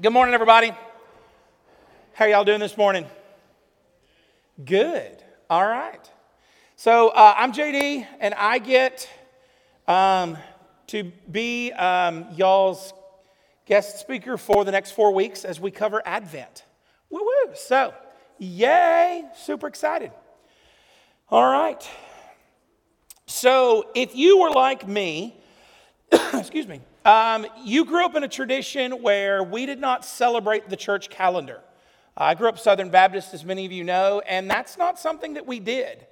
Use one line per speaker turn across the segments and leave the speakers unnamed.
Good morning, everybody. How y'all doing this morning? Good. All right. So uh, I'm JD, and I get um, to be um, y'all's guest speaker for the next four weeks as we cover Advent. Woo woo. So, yay! Super excited. All right. So, if you were like me, excuse me, um, you grew up in a tradition where we did not celebrate the church calendar. I grew up Southern Baptist, as many of you know, and that's not something that we did.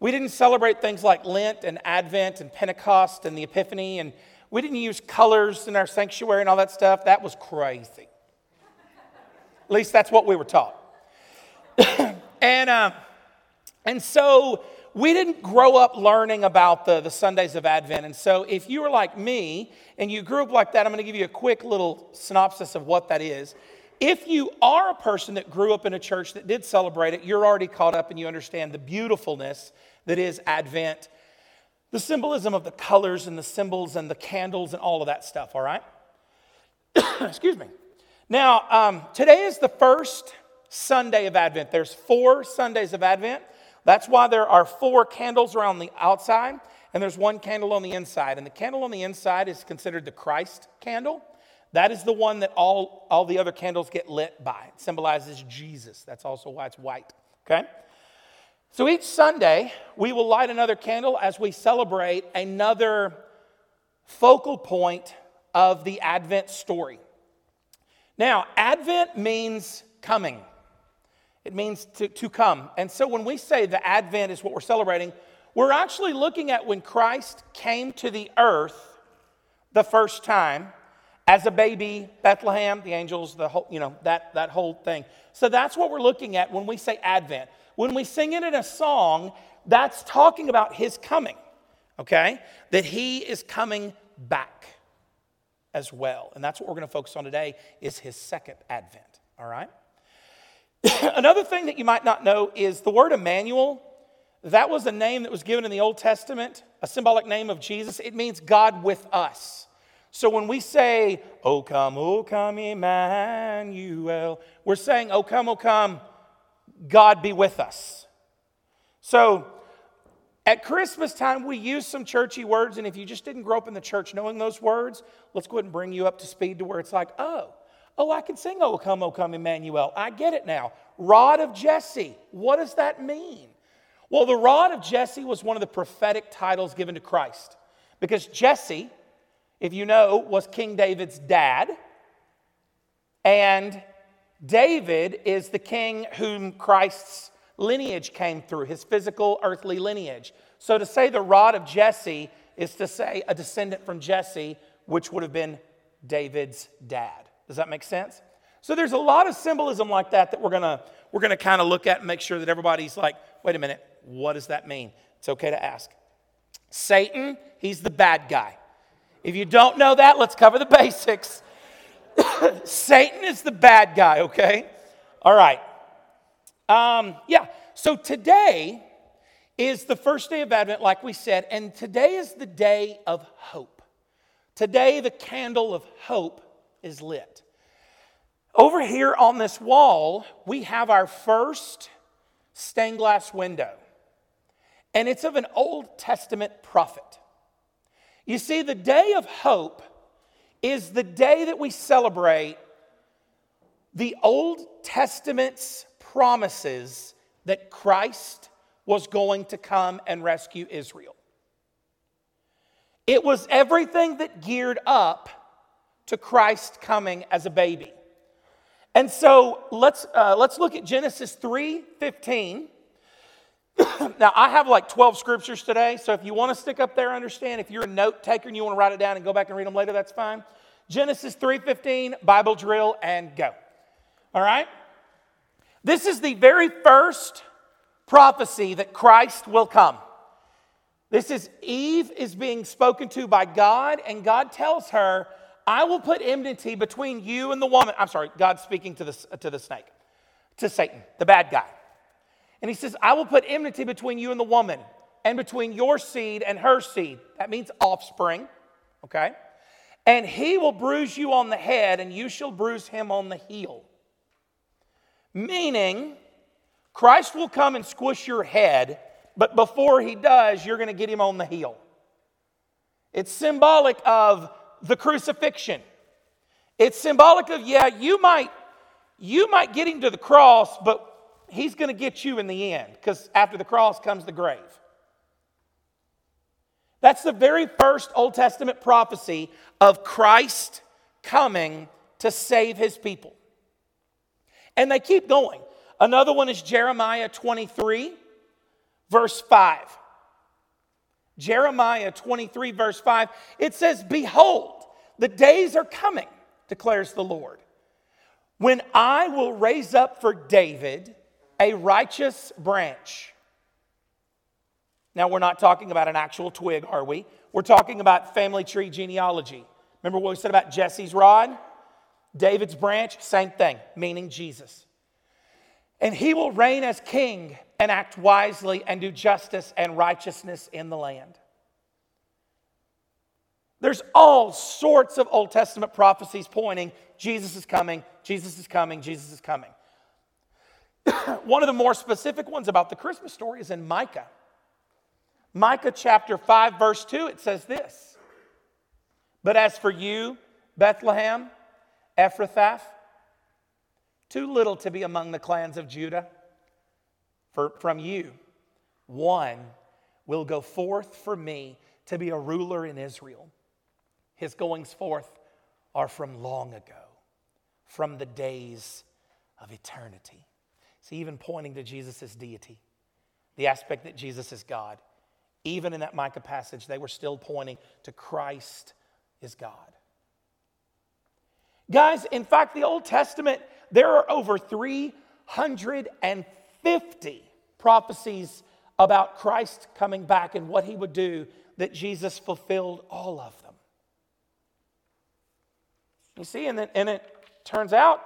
We didn't celebrate things like Lent and Advent and Pentecost and the Epiphany, and we didn't use colors in our sanctuary and all that stuff. That was crazy. At least that's what we were taught. and, uh, and so we didn't grow up learning about the, the Sundays of Advent. And so, if you were like me and you grew up like that, I'm going to give you a quick little synopsis of what that is. If you are a person that grew up in a church that did celebrate it, you're already caught up and you understand the beautifulness that is Advent, the symbolism of the colors and the symbols and the candles and all of that stuff, all right? Excuse me. Now, um, today is the first Sunday of Advent. There's four Sundays of Advent. That's why there are four candles around the outside, and there's one candle on the inside. And the candle on the inside is considered the Christ candle. That is the one that all, all the other candles get lit by. It symbolizes Jesus. That's also why it's white. Okay? So each Sunday, we will light another candle as we celebrate another focal point of the Advent story. Now, Advent means coming. It means to, to come. And so when we say the Advent is what we're celebrating, we're actually looking at when Christ came to the earth the first time as a baby, Bethlehem, the angels, the whole, you know, that, that whole thing. So that's what we're looking at when we say Advent. When we sing it in a song, that's talking about his coming, okay? That he is coming back as well. And that's what we're going to focus on today is his second advent, all right? Another thing that you might not know is the word Emmanuel. That was a name that was given in the Old Testament, a symbolic name of Jesus. It means God with us. So when we say, O come, O come, Emmanuel, we're saying, O come, O come, God be with us. So at Christmas time, we use some churchy words, and if you just didn't grow up in the church knowing those words, let's go ahead and bring you up to speed to where it's like, oh, Oh, I can sing, Oh, come, oh, come, Emmanuel. I get it now. Rod of Jesse. What does that mean? Well, the rod of Jesse was one of the prophetic titles given to Christ because Jesse, if you know, was King David's dad. And David is the king whom Christ's lineage came through, his physical earthly lineage. So to say the rod of Jesse is to say a descendant from Jesse, which would have been David's dad. Does that make sense? So there's a lot of symbolism like that that we're gonna we're gonna kind of look at and make sure that everybody's like, wait a minute, what does that mean? It's okay to ask. Satan, he's the bad guy. If you don't know that, let's cover the basics. Satan is the bad guy, okay? All right. Um, yeah, so today is the first day of Advent, like we said, and today is the day of hope. Today, the candle of hope is lit. Over here on this wall, we have our first stained glass window, and it's of an Old Testament prophet. You see, the day of hope is the day that we celebrate the Old Testament's promises that Christ was going to come and rescue Israel. It was everything that geared up to Christ coming as a baby. And so let's, uh, let's look at Genesis 3 15. now, I have like 12 scriptures today, so if you want to stick up there, understand. If you're a note taker and you want to write it down and go back and read them later, that's fine. Genesis 3:15, Bible drill, and go. All right? This is the very first prophecy that Christ will come. This is Eve is being spoken to by God, and God tells her I will put enmity between you and the woman. I'm sorry, God speaking to the, to the snake, to Satan, the bad guy. And he says, I will put enmity between you and the woman, and between your seed and her seed. That means offspring, okay? and he will bruise you on the head, and you shall bruise him on the heel. Meaning, Christ will come and squish your head, but before he does, you're going to get him on the heel. It's symbolic of the crucifixion. It's symbolic of, yeah, you might, you might get him to the cross, but he's going to get you in the end, because after the cross comes the grave. That's the very first Old Testament prophecy of Christ coming to save his people. And they keep going. Another one is Jeremiah 23, verse 5. Jeremiah 23, verse 5, it says, Behold, the days are coming, declares the Lord, when I will raise up for David a righteous branch now, we're not talking about an actual twig, are we? We're talking about family tree genealogy. Remember what we said about Jesse's rod? David's branch, same thing, meaning Jesus. And he will reign as king and act wisely and do justice and righteousness in the land. There's all sorts of Old Testament prophecies pointing Jesus is coming, Jesus is coming, Jesus is coming. One of the more specific ones about the Christmas story is in Micah. Micah chapter 5, verse 2, it says this But as for you, Bethlehem, Ephrathah, too little to be among the clans of Judah, for from you, one will go forth for me to be a ruler in Israel. His goings forth are from long ago, from the days of eternity. See, even pointing to Jesus' deity, the aspect that Jesus is God. Even in that Micah passage, they were still pointing to Christ is God. Guys, in fact, the Old Testament, there are over 350 prophecies about Christ coming back and what he would do that Jesus fulfilled all of them. You see, and, and it turns out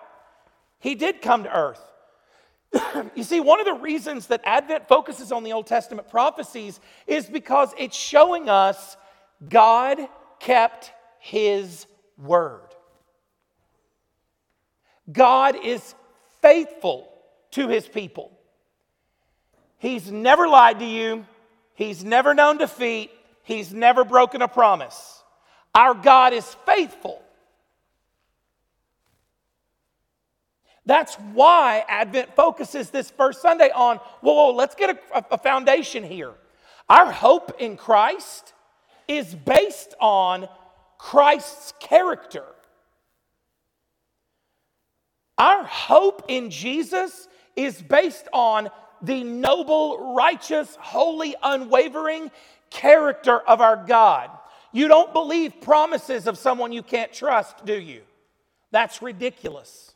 he did come to earth. you see, one of the reasons that Advent focuses on the Old Testament prophecies is because it's showing us God kept his word. God is faithful to his people. He's never lied to you, he's never known defeat, he's never broken a promise. Our God is faithful. That's why Advent focuses this first Sunday on, whoa, whoa let's get a, a foundation here. Our hope in Christ is based on Christ's character. Our hope in Jesus is based on the noble, righteous, holy, unwavering character of our God. You don't believe promises of someone you can't trust, do you? That's ridiculous.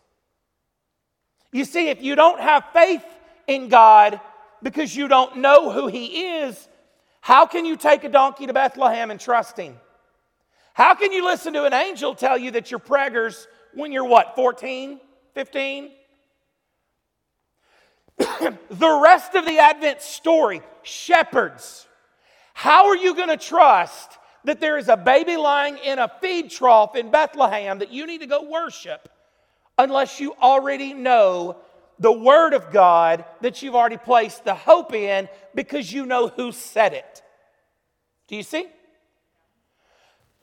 You see, if you don't have faith in God because you don't know who He is, how can you take a donkey to Bethlehem and trust Him? How can you listen to an angel tell you that you're preggers when you're what, 14, 15? the rest of the Advent story, shepherds. How are you going to trust that there is a baby lying in a feed trough in Bethlehem that you need to go worship unless you already know the Word of God that you've already placed the hope in because you know who said it. Do you see?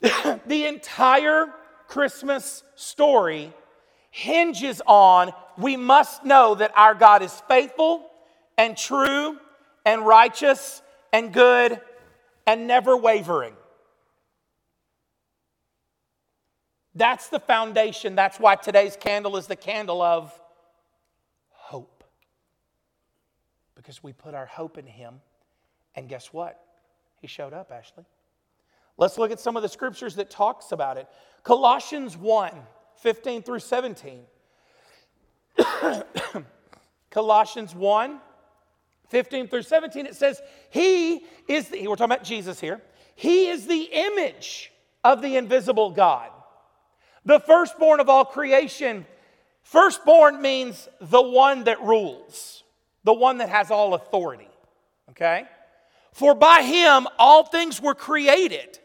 the entire Christmas story hinges on we must know that our God is faithful and true and righteous and good and never wavering. That's the foundation. That's why today's candle is the candle of hope. Because we put our hope in Him, and guess what? He showed up, Ashley. Let's look at some of the scriptures that talks about it. Colossians 1, 15 through 17. Colossians 1, 15 through 17, it says, He is the, we're talking about Jesus here. He is the image of the invisible God the firstborn of all creation. Firstborn means the one that rules, the one that has all authority. Okay? For by him all things were created.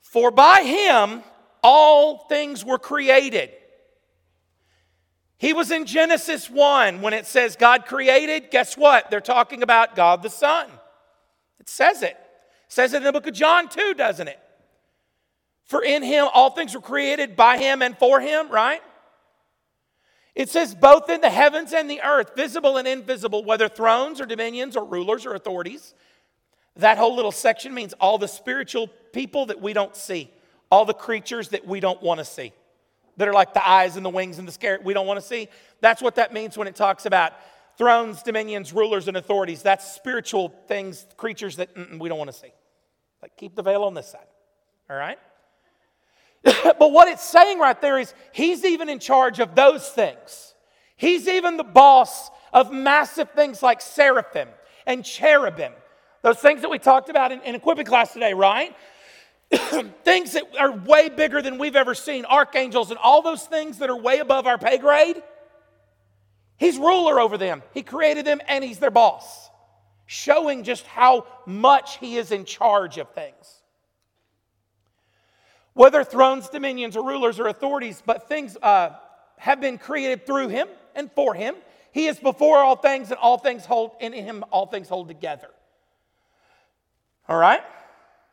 For by him all things were created. He was in Genesis 1 when it says God created. Guess what? They're talking about God the Son. It says it. it says it in the book of John too, doesn't it? For in him all things were created by him and for him, right? It says both in the heavens and the earth, visible and invisible, whether thrones or dominions or rulers or authorities. That whole little section means all the spiritual people that we don't see, all the creatures that we don't want to see, that are like the eyes and the wings and the scare we don't want to see. That's what that means when it talks about thrones, dominions, rulers, and authorities. That's spiritual things, creatures that we don't want to see. Like keep the veil on this side. All right? but what it's saying right there is he's even in charge of those things. He's even the boss of massive things like seraphim and cherubim. Those things that we talked about in, in equipping class today, right? things that are way bigger than we've ever seen, archangels and all those things that are way above our pay grade. He's ruler over them. He created them and he's their boss, showing just how much he is in charge of things. Whether thrones, dominions, or rulers or authorities, but things uh, have been created through him and for him. He is before all things, and all things hold in him, all things hold together. All right?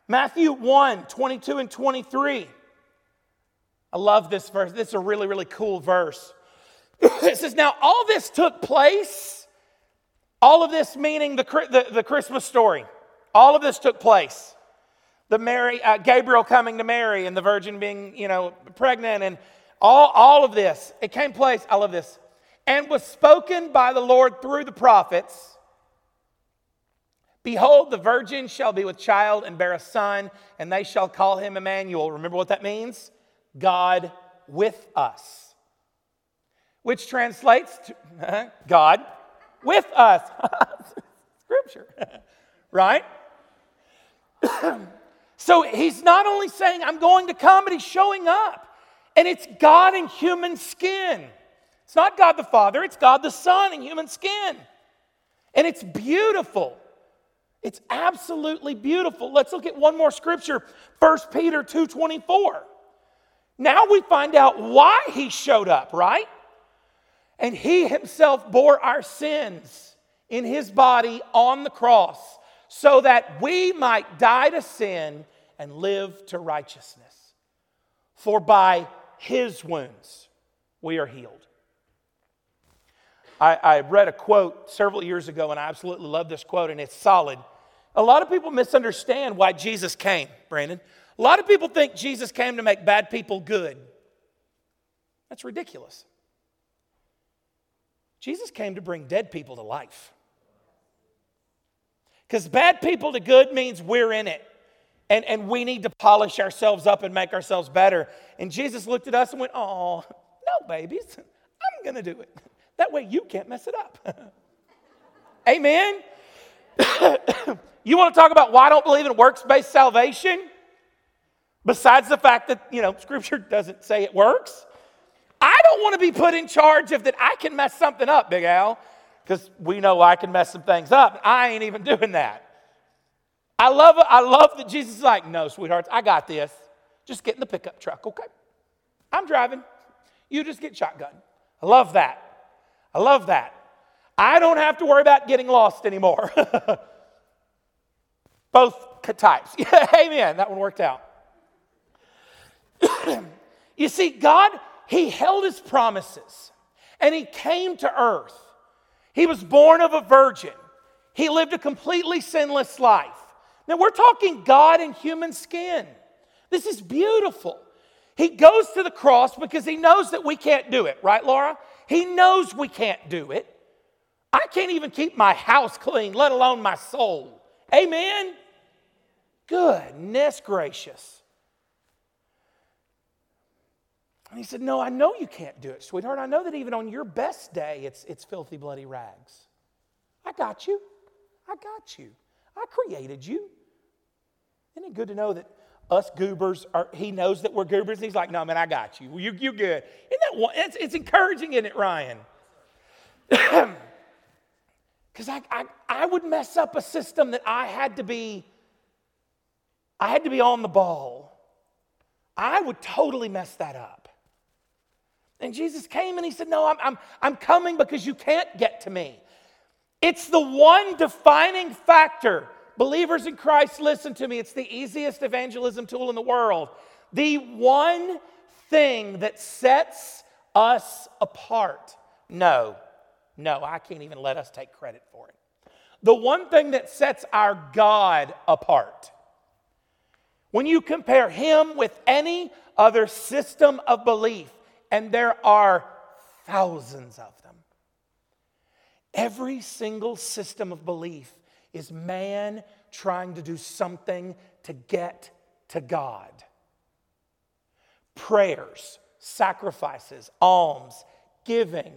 Matthew 1 22 and 23. I love this verse. This is a really, really cool verse. it says, Now all this took place, all of this meaning the, the, the Christmas story, all of this took place the Mary, uh, Gabriel coming to Mary and the virgin being, you know, pregnant and all, all of this. It came place, I love this, and was spoken by the Lord through the prophets. Behold, the virgin shall be with child and bear a son, and they shall call him Emmanuel. Remember what that means? God with us. Which translates to God with us. Scripture, right? So he's not only saying, I'm going to come, but he's showing up. And it's God in human skin. It's not God the Father, it's God the Son in human skin. And it's beautiful. It's absolutely beautiful. Let's look at one more scripture, 1 Peter 2:24. Now we find out why he showed up, right? And he himself bore our sins in his body on the cross so that we might die to sin and live to righteousness. For by his wounds we are healed. I, I, read a quote several years ago, and I absolutely love this quote, and it's solid. A lot of people misunderstand why Jesus came, Brandon. A lot of people think Jesus came to make bad people good. That's ridiculous. Jesus came to bring dead people to life. Because bad people to good means we're in it. And, and we need to polish ourselves up and make ourselves better. And Jesus looked at us and went, Oh, no, babies, I'm going to do it. That way you can't mess it up. Amen? you want to talk about why I don't believe in works based salvation? Besides the fact that, you know, Scripture doesn't say it works. I don't want to be put in charge of that I can mess something up, Big Al because we know I can mess some things up. I ain't even doing that. I love. I love that Jesus is like, no, sweethearts, I got this. Just get in the pickup truck, okay? I'm driving. You just get shotgun. I love that. I love that. I don't have to worry about getting lost anymore. Both types. Amen. That one worked out. you see, God, He held His promises and He came to earth he was born of a virgin. He lived a completely sinless life. Now, we're talking God in human skin. This is beautiful. He goes to the cross because he knows that we can't do it, right, Laura? He knows we can't do it. I can't even keep my house clean, let alone my soul. Amen? Goodness gracious. And he said, No, I know you can't do it, sweetheart. I know that even on your best day, it's, it's filthy, bloody rags. I got you. I got you. I created you. Isn't it good to know that us goobers are, he knows that we're goobers? He's like, no, man, I got you. You, you're good. Isn't that one? It's, it's encouraging, isn't it, Ryan? Because I, I, I would mess up a system that I had to be, I had to be on the ball. I would totally mess that up. And Jesus came and he said, No, I'm, I'm, I'm coming because you can't get to me. It's the one defining factor. Believers in Christ, listen to me. It's the easiest evangelism tool in the world. The one thing that sets us apart. No, no, I can't even let us take credit for it. The one thing that sets our God apart. When you compare him with any other system of belief, and there are thousands of them, every single system of belief is man trying to do something to get to God. Prayers, sacrifices, alms, giving,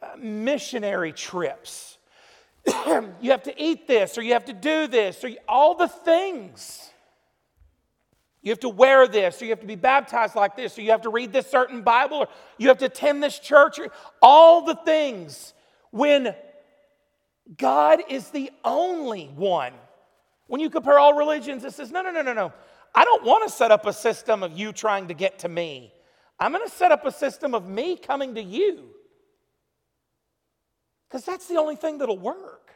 uh, missionary trips. you have to eat this, or you have to do this, or you, all the things. You have to wear this, or you have to be baptized like this, or you have to read this certain Bible, or you have to attend this church, or all the things. When God is the only one. When you compare all religions, it says, no, no, no, no, no. I don't want to set up a system of you trying to get to me. I'm going to set up a system of me coming to you. Because that's the only thing that'll work.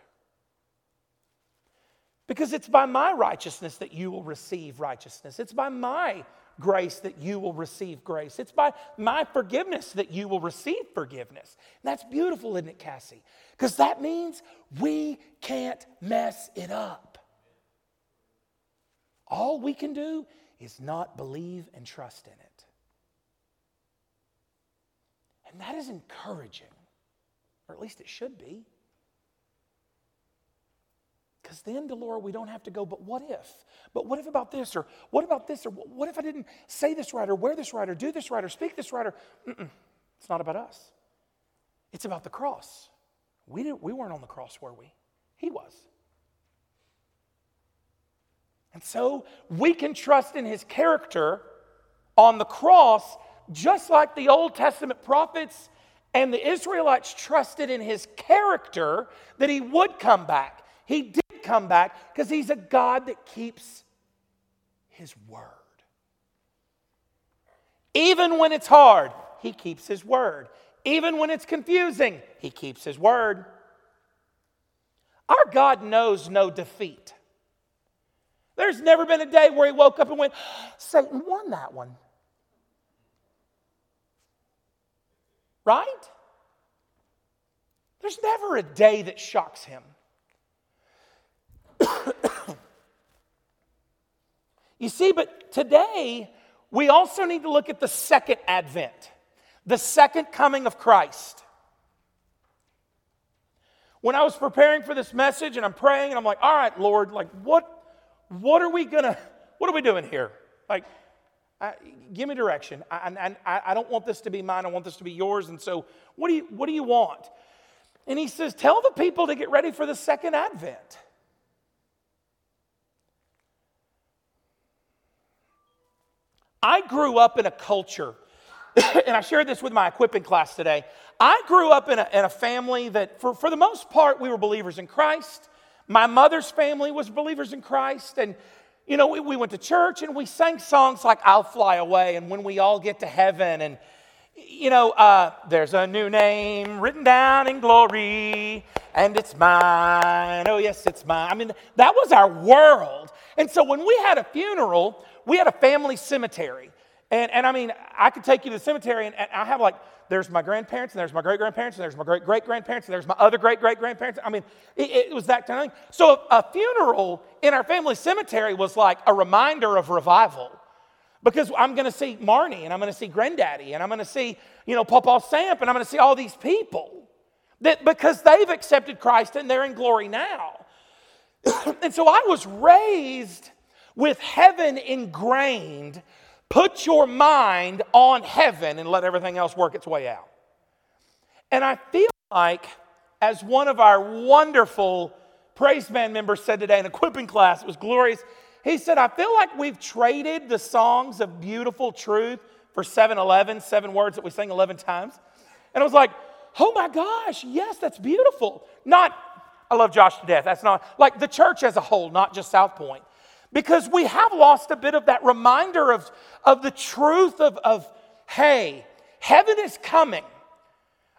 Because it's by my righteousness that you will receive righteousness. It's by my grace that you will receive grace. It's by my forgiveness that you will receive forgiveness. And that's beautiful, isn't it, Cassie? Because that means we can't mess it up. All we can do is not believe and trust in it. And that is encouraging, or at least it should be. Because then, Delora, we don't have to go, but what if? But what if about this? Or what about this? Or what if I didn't say this right, or wear this right, or do this right, or speak this right? Or Mm-mm. it's not about us. It's about the cross. We, didn't, we weren't on the cross, were we? He was. And so we can trust in his character on the cross, just like the Old Testament prophets and the Israelites trusted in his character that he would come back. He did come back because he's a God that keeps his word. Even when it's hard, he keeps his word. Even when it's confusing, he keeps his word. Our God knows no defeat. There's never been a day where he woke up and went, Satan won that one. Right? There's never a day that shocks him. you see, but today we also need to look at the second advent, the second coming of Christ. When I was preparing for this message and I'm praying and I'm like, all right, Lord, like what what are we gonna what are we doing here? Like I, give me direction. I, I, I don't want this to be mine. I want this to be yours. And so, what do you, what do you want? And he says, Tell the people to get ready for the second advent. I grew up in a culture, and I shared this with my equipping class today. I grew up in a, in a family that, for, for the most part, we were believers in Christ. My mother's family was believers in Christ. And, you know, we, we went to church and we sang songs like I'll Fly Away and When We All Get to Heaven. And, you know, uh, there's a new name written down in glory, and it's mine. Oh, yes, it's mine. I mean, that was our world. And so when we had a funeral, we had a family cemetery. And, and I mean, I could take you to the cemetery, and, and I have like, there's my grandparents, and there's my great grandparents, and there's my great great grandparents, and there's my other great great grandparents. I mean, it, it, was that kind of thing. So a, funeral in our family cemetery was like a reminder of revival. Because I'm going to see Marnie, and I'm going to see Granddaddy, and I'm going to see, you know, Papa Samp, and I'm going to see all these people. That because they've accepted Christ and they're in glory now. and so I was raised with heaven ingrained, put your mind on heaven and let everything else work its way out. And I feel like, as one of our wonderful praise band members said today in equipping class, it was glorious. He said, I feel like we've traded the songs of beautiful truth for 711, seven words that we sing 11 times. And I was like, oh my gosh, yes, that's beautiful. Not, I love Josh to death. That's not, like the church as a whole, not just South Point. Because we have lost a bit of that reminder of, of the truth of, of, hey, heaven is coming.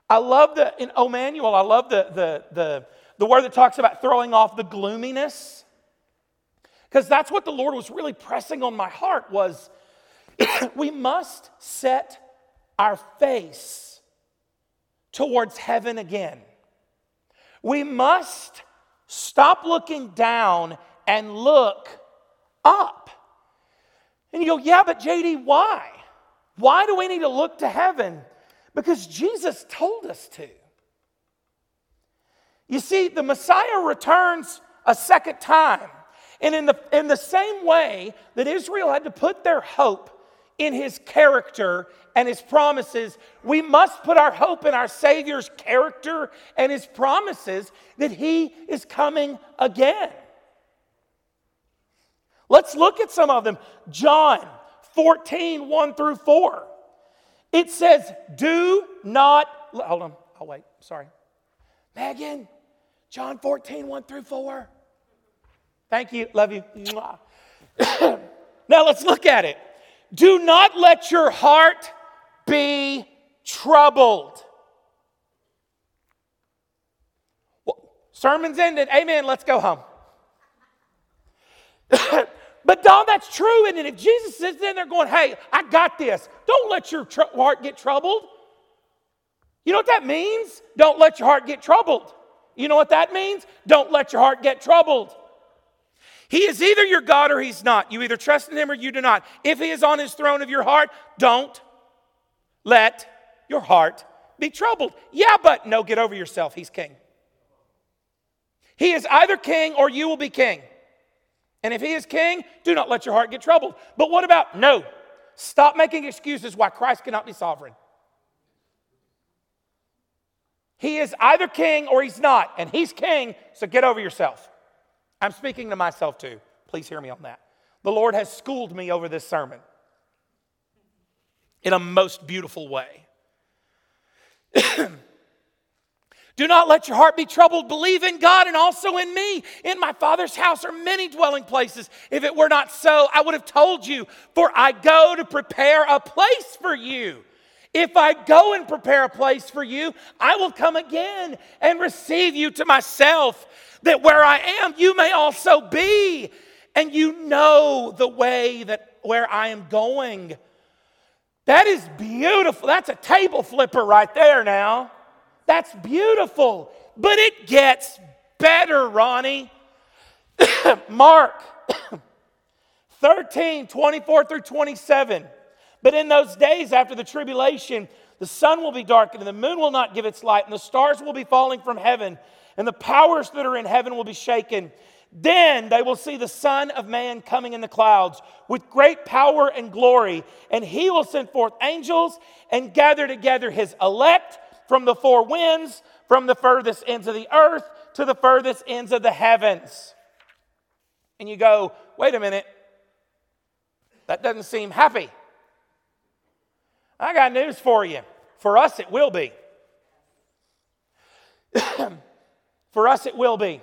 I love the, in Emmanuel, I love the, the, the, the word that talks about throwing off the gloominess. Because that's what the Lord was really pressing on my heart was we must set our face towards heaven again. We must stop looking down and look up. And you go, yeah, but JD, why? Why do we need to look to heaven? Because Jesus told us to. You see, the Messiah returns a second time. And in the, in the same way that Israel had to put their hope in his character and his promises, we must put our hope in our Savior's character and his promises that he is coming again. Let's look at some of them. John 14, 1 through 4. It says, Do not, hold on, I'll wait, sorry. Megan, John 14, 1 through 4. Thank you, love you. now let's look at it. Do not let your heart be troubled. Sermon's ended. Amen. Let's go home. but Don, that's true. And if Jesus sits in there going, hey, I got this, don't let your tr- heart get troubled. You know what that means? Don't let your heart get troubled. You know what that means? Don't let your heart get troubled. He is either your God or he's not. You either trust in him or you do not. If he is on his throne of your heart, don't let your heart be troubled. Yeah, but no, get over yourself. He's king. He is either king or you will be king. And if he is king, do not let your heart get troubled. But what about no? Stop making excuses why Christ cannot be sovereign. He is either king or he's not, and he's king, so get over yourself. I'm speaking to myself too. Please hear me on that. The Lord has schooled me over this sermon in a most beautiful way. Do not let your heart be troubled. Believe in God and also in me. In my Father's house are many dwelling places. If it were not so, I would have told you, for I go to prepare a place for you. If I go and prepare a place for you, I will come again and receive you to myself that where I am, you may also be, and you know the way that where I am going. That is beautiful. That's a table flipper right there now. That's beautiful. But it gets better, Ronnie. Mark 13, 24 through 27. But in those days after the tribulation, the sun will be darkened, and the moon will not give its light, and the stars will be falling from heaven and the powers that are in heaven will be shaken. Then they will see the Son of Man coming in the clouds with great power and glory, and he will send forth angels and gather together his elect from the four winds, from the furthest ends of the earth to the furthest ends of the heavens. And you go, wait a minute, that doesn't seem happy. I got news for you. For us, it will be. For us, it will be.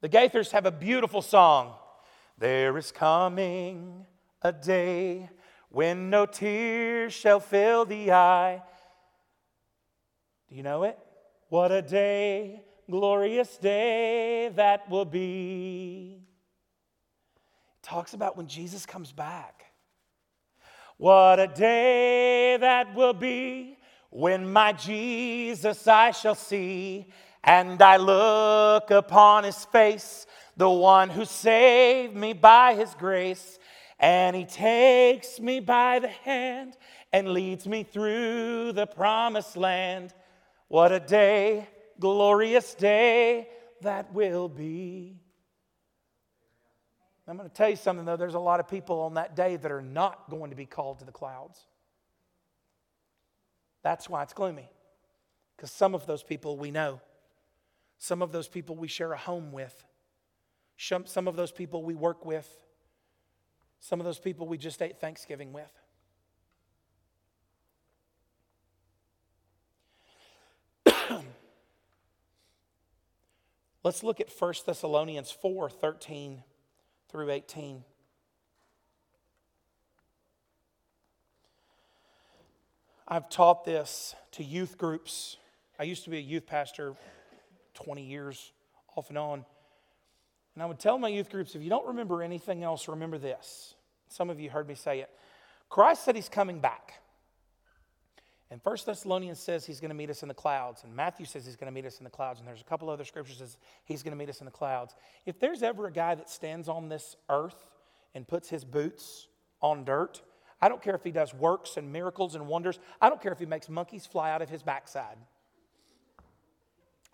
The Gaithers have a beautiful song. There is coming a day when no tears shall fill the eye. Do you know it? What a day, glorious day that will be. It talks about when Jesus comes back. What a day that will be when my Jesus I shall see, and I look upon his face, the one who saved me by his grace, and he takes me by the hand and leads me through the promised land. What a day, glorious day that will be. I'm going to tell you something though, there's a lot of people on that day that are not going to be called to the clouds. That's why it's gloomy. Because some of those people we know, some of those people we share a home with, some of those people we work with, some of those people we just ate Thanksgiving with. Let's look at 1 Thessalonians 4 13 through 18. I've taught this to youth groups. I used to be a youth pastor 20 years off and on. And I would tell my youth groups if you don't remember anything else, remember this. Some of you heard me say it. Christ said he's coming back. And First Thessalonians says he's going to meet us in the clouds. And Matthew says he's going to meet us in the clouds. And there's a couple other scriptures says he's going to meet us in the clouds. If there's ever a guy that stands on this earth and puts his boots on dirt, I don't care if he does works and miracles and wonders. I don't care if he makes monkeys fly out of his backside.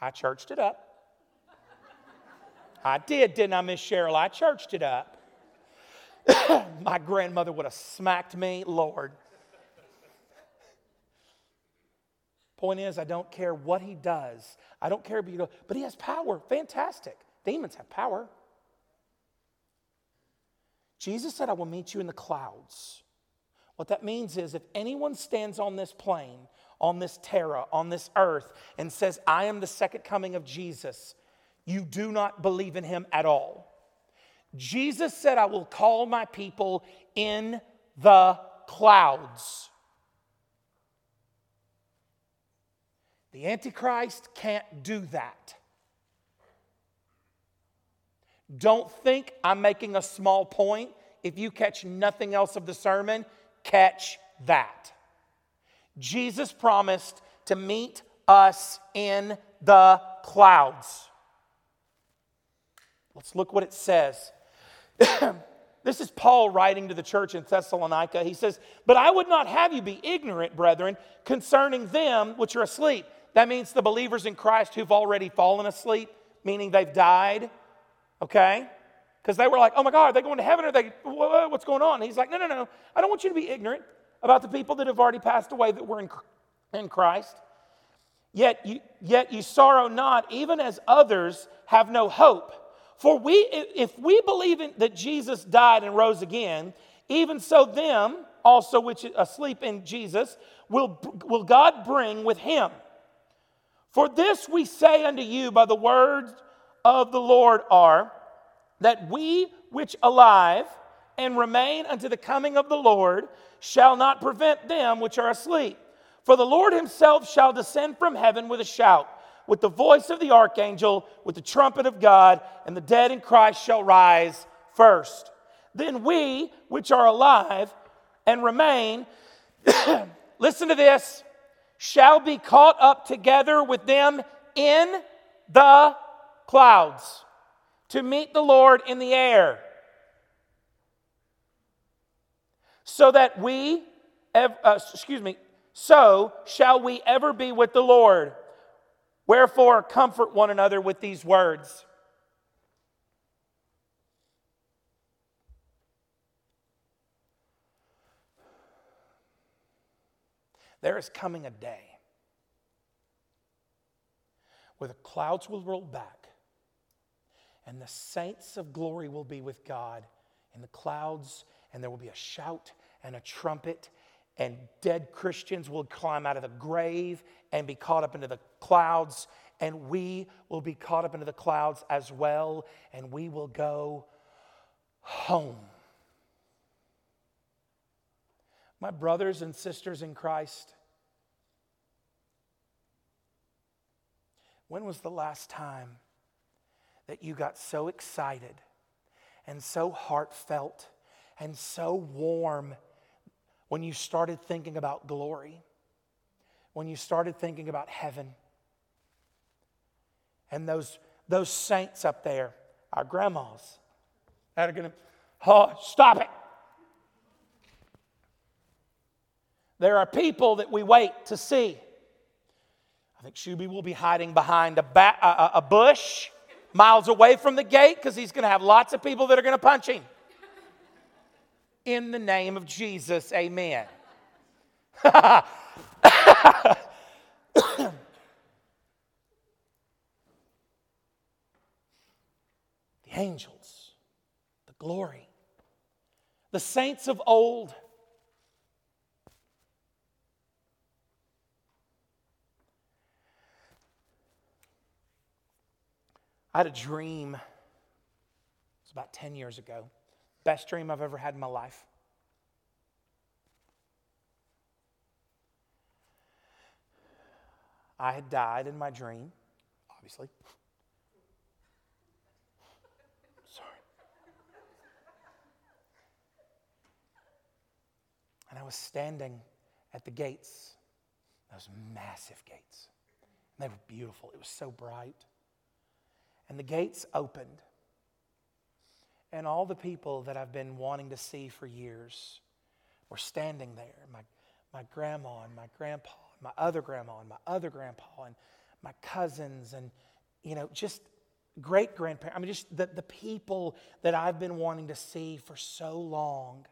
I churched it up. I did, didn't I, Miss Cheryl? I churched it up. My grandmother would have smacked me, Lord. Point is, I don't care what he does. I don't care, but, but he has power. Fantastic. Demons have power. Jesus said, I will meet you in the clouds. What that means is if anyone stands on this plane, on this terra, on this earth, and says, I am the second coming of Jesus, you do not believe in him at all. Jesus said, I will call my people in the clouds. The Antichrist can't do that. Don't think I'm making a small point. If you catch nothing else of the sermon, catch that. Jesus promised to meet us in the clouds. Let's look what it says. this is Paul writing to the church in Thessalonica. He says, But I would not have you be ignorant, brethren, concerning them which are asleep that means the believers in Christ who've already fallen asleep, meaning they've died, okay? Because they were like, oh my God, are they going to heaven? Or are they, what's going on? And he's like, no, no, no. I don't want you to be ignorant about the people that have already passed away that were in, in Christ. Yet you, yet you sorrow not, even as others have no hope. For we, if we believe in, that Jesus died and rose again, even so them also which asleep in Jesus will, will God bring with him. For this we say unto you by the words of the Lord are that we which alive and remain unto the coming of the Lord shall not prevent them which are asleep. For the Lord himself shall descend from heaven with a shout, with the voice of the archangel, with the trumpet of God, and the dead in Christ shall rise first. Then we which are alive and remain, listen to this, shall be caught up together with them in the clouds to meet the Lord in the air. So that we, uh, excuse me, so shall we ever be with the Lord. Wherefore, comfort one another with these words. There is coming a day where the clouds will roll back and the saints of glory will be with God in the clouds, and there will be a shout and a trumpet, and dead Christians will climb out of the grave and be caught up into the clouds, and we will be caught up into the clouds as well, and we will go home. My brothers and sisters in Christ, when was the last time that you got so excited and so heartfelt and so warm when you started thinking about glory? When you started thinking about heaven? And those, those saints up there, our grandmas, that are going to, oh, stop it. There are people that we wait to see. I think Shuby will be hiding behind a, ba- a, a bush miles away from the gate because he's going to have lots of people that are going to punch him. In the name of Jesus, amen. the angels, the glory, the saints of old I had a dream. It was about 10 years ago. Best dream I've ever had in my life. I had died in my dream, obviously. Sorry. And I was standing at the gates, those massive gates. And they were beautiful. It was so bright. And the gates opened. And all the people that I've been wanting to see for years were standing there. My, my grandma and my grandpa and my other grandma and my other grandpa and my cousins and, you know, just great grandparents. I mean, just the, the people that I've been wanting to see for so long.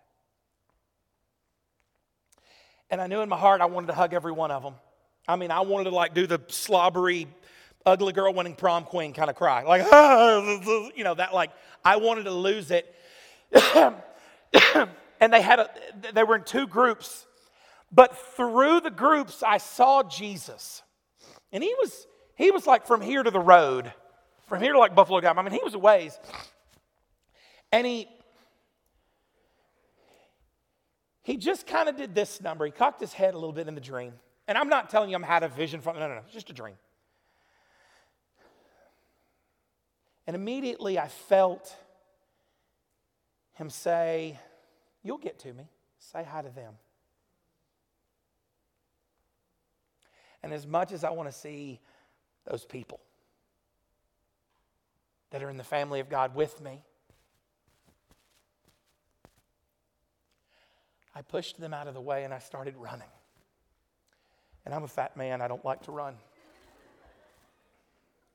And I knew in my heart I wanted to hug every one of them. I mean, I wanted to like do the slobbery, ugly girl winning prom queen kind of cry. Like, you know, that like, I wanted to lose it. and they had a, they were in two groups but through the groups, I saw Jesus. And he was, he was like from here to the road, from here to like Buffalo Gap. I mean, he was a ways. And he, he just kind of did this number. He cocked his head a little bit in the dream. And I'm not telling you I'm had a vision from, no, no, no, it's just a dream. And immediately I felt him say, You'll get to me. Say hi to them. And as much as I want to see those people that are in the family of God with me, I pushed them out of the way and I started running. And I'm a fat man, I don't like to run.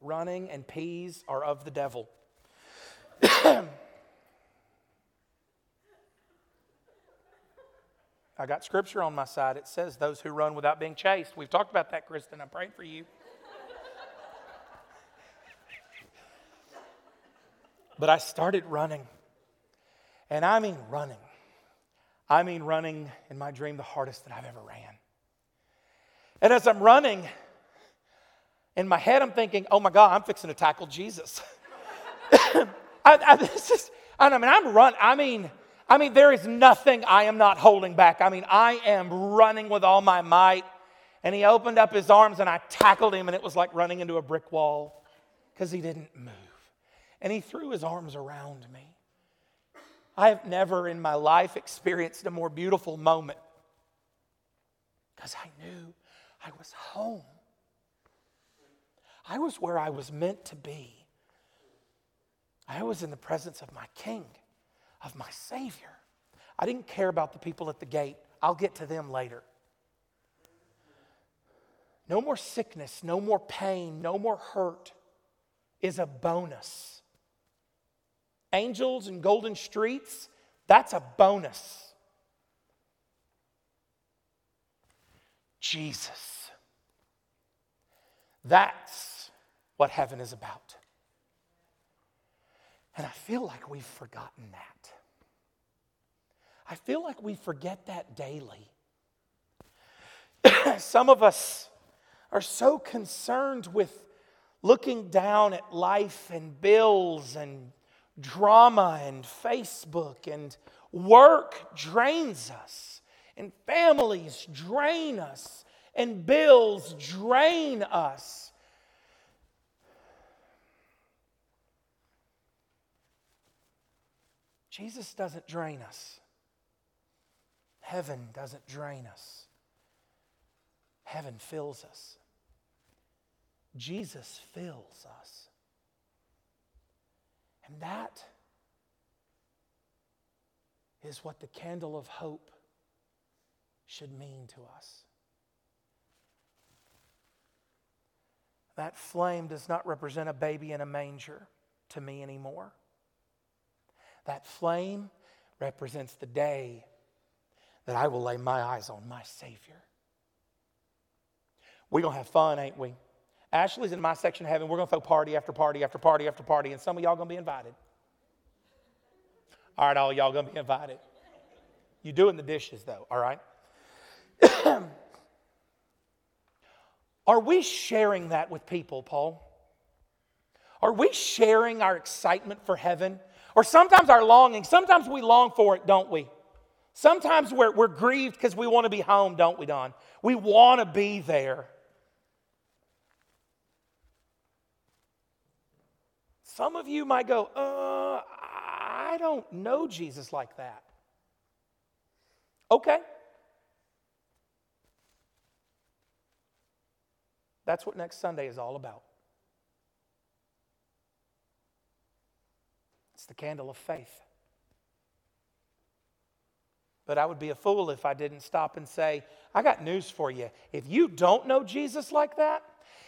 Running and peas are of the devil. I got scripture on my side. It says, Those who run without being chased. We've talked about that, Kristen. I'm praying for you. but I started running. And I mean running. I mean running in my dream the hardest that I've ever ran. And as I'm running, in my head, I'm thinking, oh my God, I'm fixing to tackle Jesus. I, I, this is, I mean, I'm run. I mean, I mean, there is nothing I am not holding back. I mean, I am running with all my might. And he opened up his arms and I tackled him, and it was like running into a brick wall because he didn't move. And he threw his arms around me. I have never in my life experienced a more beautiful moment because I knew I was home. I was where I was meant to be. I was in the presence of my king of my Savior. I didn't care about the people at the gate. I'll get to them later. No more sickness, no more pain, no more hurt is a bonus. Angels and golden streets, that's a bonus. Jesus. That's what heaven is about. And I feel like we've forgotten that. I feel like we forget that daily. Some of us are so concerned with looking down at life and bills and drama and Facebook and work drains us and families drain us and bills drain us. Jesus doesn't drain us. Heaven doesn't drain us. Heaven fills us. Jesus fills us. And that is what the candle of hope should mean to us. That flame does not represent a baby in a manger to me anymore. That flame represents the day that I will lay my eyes on my Savior. We're going to have fun, ain't we? Ashley's in my section of heaven. We're going to throw party after party after party after party, and some of y'all going to be invited. All right, all y'all going to be invited. You doing the dishes, though, all right? Are we sharing that with people, Paul? Are we sharing our excitement for heaven? Or sometimes our longing, sometimes we long for it, don't we? Sometimes we're, we're grieved because we want to be home, don't we, Don? We want to be there. Some of you might go, uh, I don't know Jesus like that. Okay. That's what next Sunday is all about. The candle of faith. But I would be a fool if I didn't stop and say, I got news for you. If you don't know Jesus like that,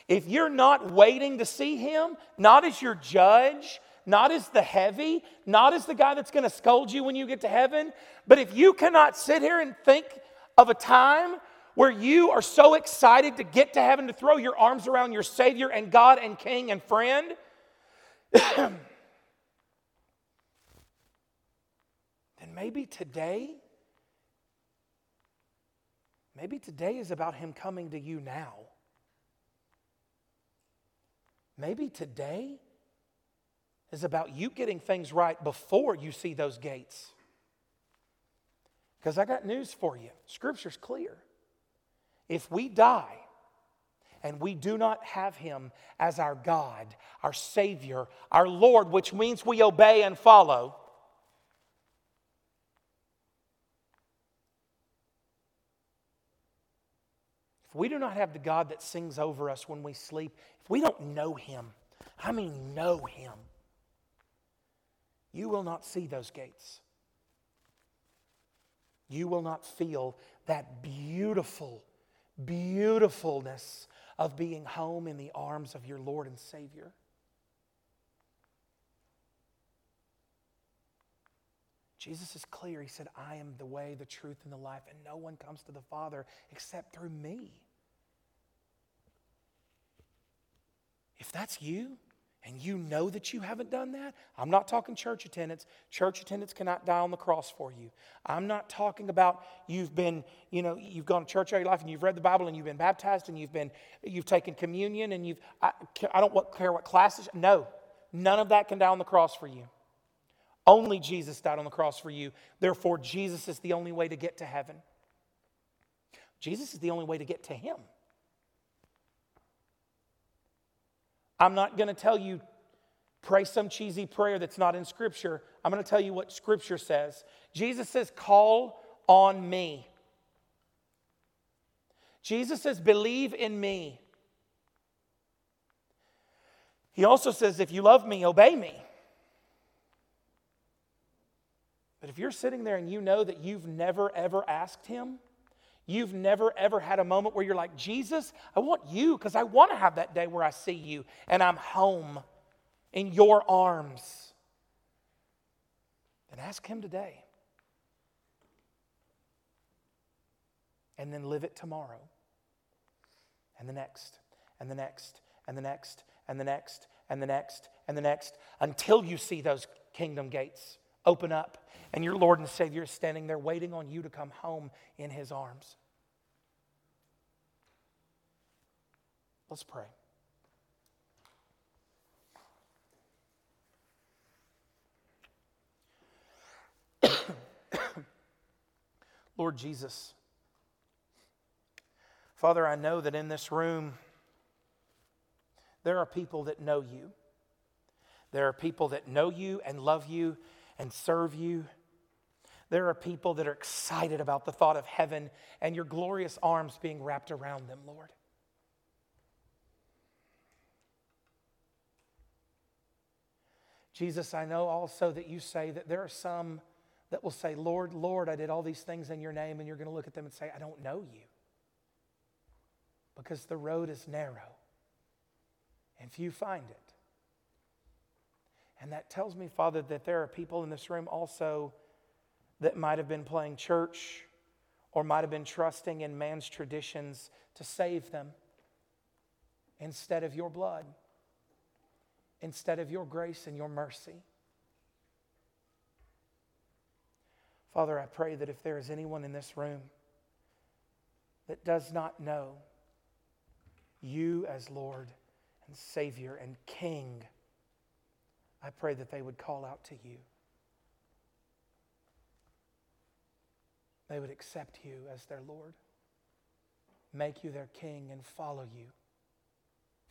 if you're not waiting to see him, not as your judge, not as the heavy, not as the guy that's going to scold you when you get to heaven, but if you cannot sit here and think of a time where you are so excited to get to heaven to throw your arms around your Savior and God and King and friend, then maybe today, maybe today is about Him coming to you now. Maybe today is about you getting things right before you see those gates. Because I got news for you Scripture's clear. If we die and we do not have Him as our God, our Savior, our Lord, which means we obey and follow, if we do not have the God that sings over us when we sleep, if we don't know Him, I mean, know Him, you will not see those gates. You will not feel that beautiful, beautifulness of being home in the arms of your Lord and Savior. Jesus is clear. He said, I am the way, the truth, and the life, and no one comes to the Father except through me. If that's you, and you know that you haven't done that, I'm not talking church attendance. Church attendance cannot die on the cross for you. I'm not talking about you've been, you know, you've gone to church all your life and you've read the Bible and you've been baptized and you've been, you've taken communion and you've, I, I don't care what classes. No, none of that can die on the cross for you. Only Jesus died on the cross for you. Therefore, Jesus is the only way to get to heaven. Jesus is the only way to get to Him. I'm not going to tell you pray some cheesy prayer that's not in Scripture. I'm going to tell you what Scripture says. Jesus says, Call on me. Jesus says, Believe in me. He also says, If you love me, obey me. But if you're sitting there and you know that you've never, ever asked Him, You've never ever had a moment where you're like, Jesus, I want you because I want to have that day where I see you and I'm home in your arms. Then ask Him today. And then live it tomorrow. And the next, and the next, and the next, and the next, and the next, and the next, until you see those kingdom gates open up and your Lord and Savior is standing there waiting on you to come home in His arms. Let's pray. Lord Jesus, Father, I know that in this room there are people that know you. There are people that know you and love you and serve you. There are people that are excited about the thought of heaven and your glorious arms being wrapped around them, Lord. Jesus, I know also that you say that there are some that will say, Lord, Lord, I did all these things in your name, and you're going to look at them and say, I don't know you. Because the road is narrow and few find it. And that tells me, Father, that there are people in this room also that might have been playing church or might have been trusting in man's traditions to save them instead of your blood, instead of your grace and your mercy. Father, I pray that if there is anyone in this room that does not know you as Lord and Savior and King I pray that they would call out to you. They would accept you as their Lord, make you their king, and follow you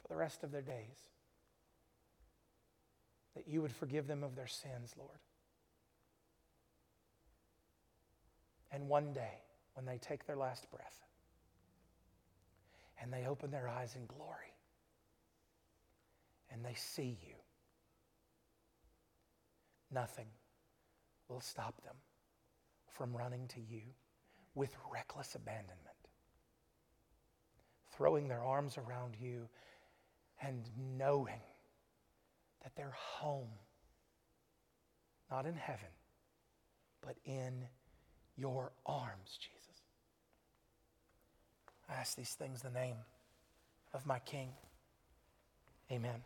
for the rest of their days. That you would forgive them of their sins, Lord. And one day, when they take their last breath and they open their eyes in glory and they see you, nothing will stop them from running to you with reckless abandonment, throwing their arms around you and knowing that they're home, not in heaven, but in your arms, Jesus. I ask these things in the name of my King. Amen.